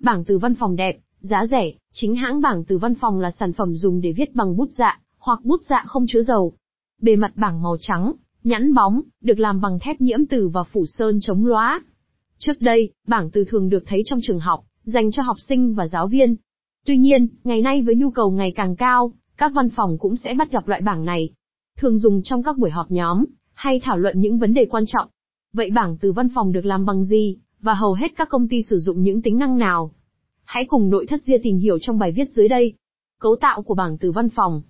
Bảng từ văn phòng đẹp, giá rẻ, chính hãng bảng từ văn phòng là sản phẩm dùng để viết bằng bút dạ, hoặc bút dạ không chứa dầu. Bề mặt bảng màu trắng, nhẵn bóng, được làm bằng thép nhiễm từ và phủ sơn chống lóa. Trước đây, bảng từ thường được thấy trong trường học, dành cho học sinh và giáo viên. Tuy nhiên, ngày nay với nhu cầu ngày càng cao, các văn phòng cũng sẽ bắt gặp loại bảng này. Thường dùng trong các buổi họp nhóm, hay thảo luận những vấn đề quan trọng. Vậy bảng từ văn phòng được làm bằng gì, và hầu hết các công ty sử dụng những tính năng nào? Hãy cùng nội thất Ria tìm hiểu trong bài viết dưới đây. Cấu tạo của bảng từ văn phòng